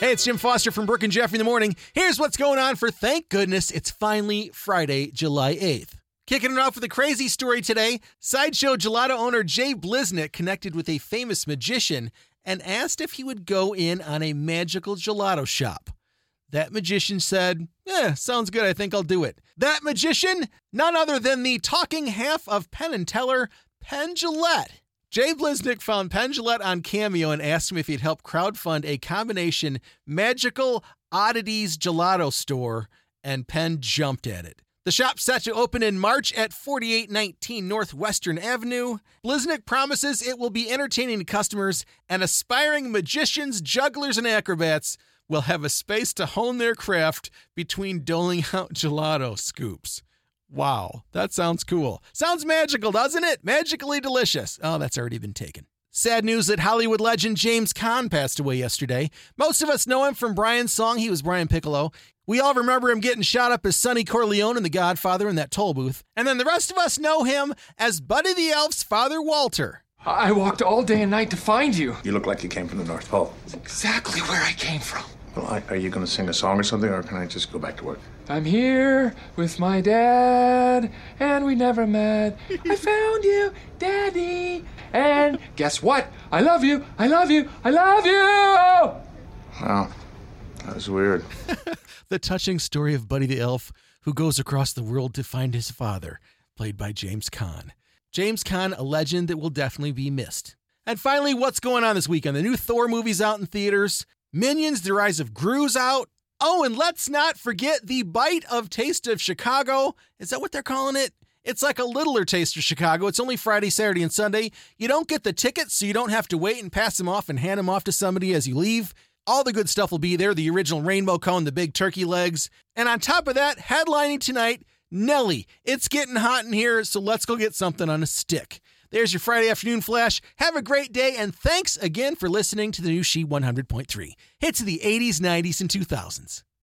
Hey, it's Jim Foster from Brooke and Jeffrey in the morning. Here's what's going on for thank goodness it's finally Friday, July 8th. Kicking it off with a crazy story today, Sideshow Gelato owner Jay Bliznick connected with a famous magician and asked if he would go in on a magical gelato shop. That magician said, Yeah, sounds good. I think I'll do it. That magician, none other than the talking half of Penn and Teller, Penn Jillette. Jay Bliznick found Penn Jillette on Cameo and asked him if he'd help crowdfund a combination magical oddities gelato store, and Penn jumped at it. The shop's set to open in March at 4819 Northwestern Avenue. Bliznick promises it will be entertaining to customers, and aspiring magicians, jugglers, and acrobats will have a space to hone their craft between doling out gelato scoops. Wow, that sounds cool. Sounds magical, doesn't it? Magically delicious. Oh, that's already been taken. Sad news that Hollywood legend James Caan passed away yesterday. Most of us know him from Brian's song. He was Brian Piccolo. We all remember him getting shot up as Sonny Corleone in The Godfather in that toll booth. And then the rest of us know him as Buddy the Elf's father, Walter. I walked all day and night to find you. You look like you came from the North Pole. That's exactly where I came from. Well, I, are you going to sing a song or something, or can I just go back to work? I'm here with my dad, and we never met. I found you, Daddy. And guess what? I love you. I love you. I love you. Wow, that was weird. the touching story of Buddy the Elf who goes across the world to find his father, played by James Caan. James Caan, a legend that will definitely be missed. And finally, what's going on this weekend? The new Thor movie's out in theaters. Minions, The Rise of Gru's out. Oh, and let's not forget the Bite of Taste of Chicago. Is that what they're calling it? It's like a littler taste of Chicago. It's only Friday, Saturday, and Sunday. You don't get the tickets, so you don't have to wait and pass them off and hand them off to somebody as you leave. All the good stuff will be there the original rainbow cone, the big turkey legs. And on top of that, headlining tonight, Nelly. It's getting hot in here, so let's go get something on a stick. There's your Friday afternoon flash. Have a great day, and thanks again for listening to the new She 100.3. Hits of the 80s, 90s, and 2000s.